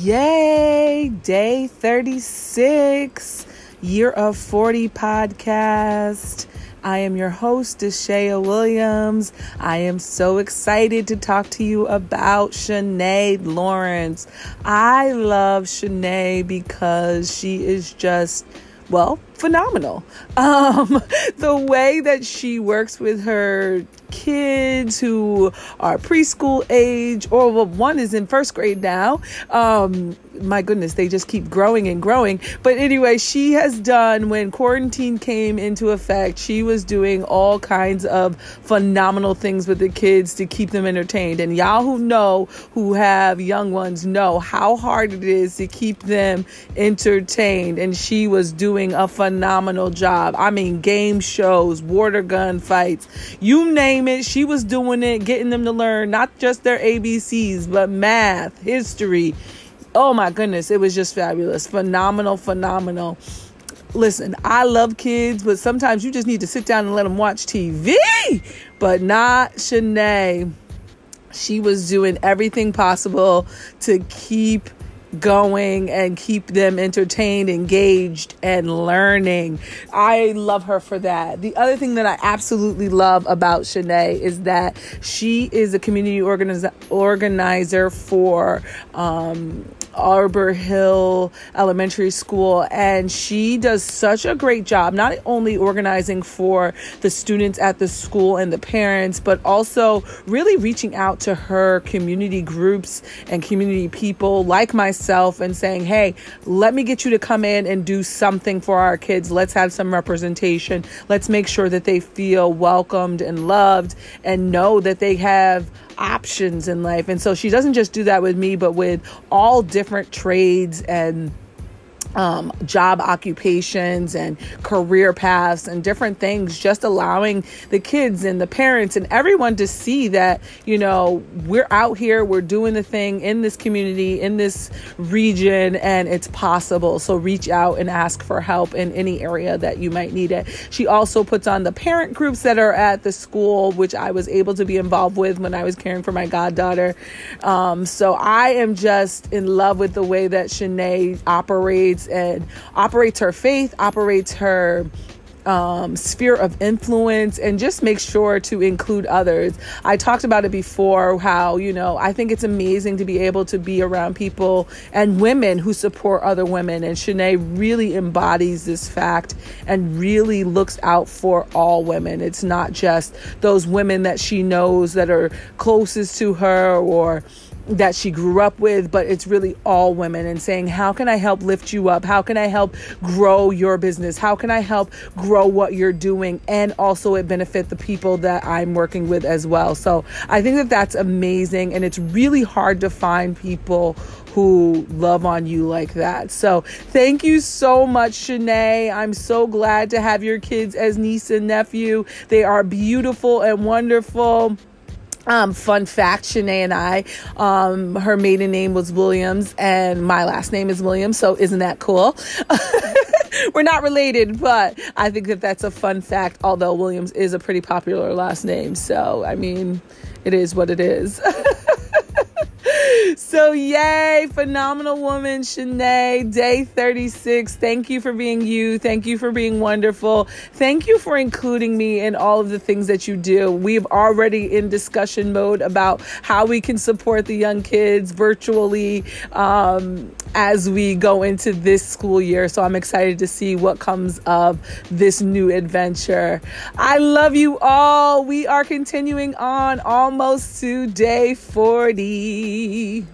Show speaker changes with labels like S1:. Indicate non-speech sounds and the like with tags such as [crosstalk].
S1: Yay! Day 36, Year of 40 podcast. I am your host, Deshea Williams. I am so excited to talk to you about Sinead Lawrence. I love Sinead because she is just, well, phenomenal. [laughs] Um, the way that she works with her kids who are preschool age, or well, one is in first grade now. Um, my goodness, they just keep growing and growing. But anyway, she has done when quarantine came into effect, she was doing all kinds of phenomenal things with the kids to keep them entertained. And y'all who know, who have young ones, know how hard it is to keep them entertained. And she was doing a phenomenal job. I mean, game shows, water gun fights, you name it, she was doing it, getting them to learn not just their ABCs, but math, history oh my goodness, it was just fabulous. Phenomenal, phenomenal. Listen, I love kids, but sometimes you just need to sit down and let them watch TV. But not Sinead. She was doing everything possible to keep going and keep them entertained, engaged, and learning. I love her for that. The other thing that I absolutely love about Sinead is that she is a community organiz- organizer for um, Arbor Hill Elementary School, and she does such a great job, not only organizing for the students at the school and the parents, but also really reaching out to her community groups and community people like myself and saying, hey, let me get you to come in and do something for our kids. Let's have some representation. Let's make sure that they feel welcomed and loved and know that they have options in life. And so she doesn't just do that with me, but with all different trades and um, job occupations and career paths and different things, just allowing the kids and the parents and everyone to see that, you know, we're out here, we're doing the thing in this community, in this region, and it's possible. So reach out and ask for help in any area that you might need it. She also puts on the parent groups that are at the school, which I was able to be involved with when I was caring for my goddaughter. Um, so I am just in love with the way that Sinead operates and operates her faith, operates her um, sphere of influence and just make sure to include others. I talked about it before how, you know, I think it's amazing to be able to be around people and women who support other women. And Sinead really embodies this fact and really looks out for all women. It's not just those women that she knows that are closest to her or that she grew up with, but it's really all women and saying, How can I help lift you up? How can I help grow your business? How can I help grow what you're doing? And also, it benefit the people that I'm working with as well. So I think that that's amazing. And it's really hard to find people who love on you like that. So thank you so much, Sinead. I'm so glad to have your kids as niece and nephew. They are beautiful and wonderful. Um, fun fact, Sinead and I, um, her maiden name was Williams and my last name is Williams. So isn't that cool? [laughs] We're not related, but I think that that's a fun fact, although Williams is a pretty popular last name. So, I mean, it is what it is. [laughs] so, yay, phenomenal woman, Sinead, day 36. Thank you for being you. Thank you for being wonderful. Thank you for including me in all of the things that you do. We've already in discussion mode about how we can support the young kids virtually um, as we go into this school year. So, I'm excited to see what comes of this new adventure. I love you all. We are continuing on almost to day 40.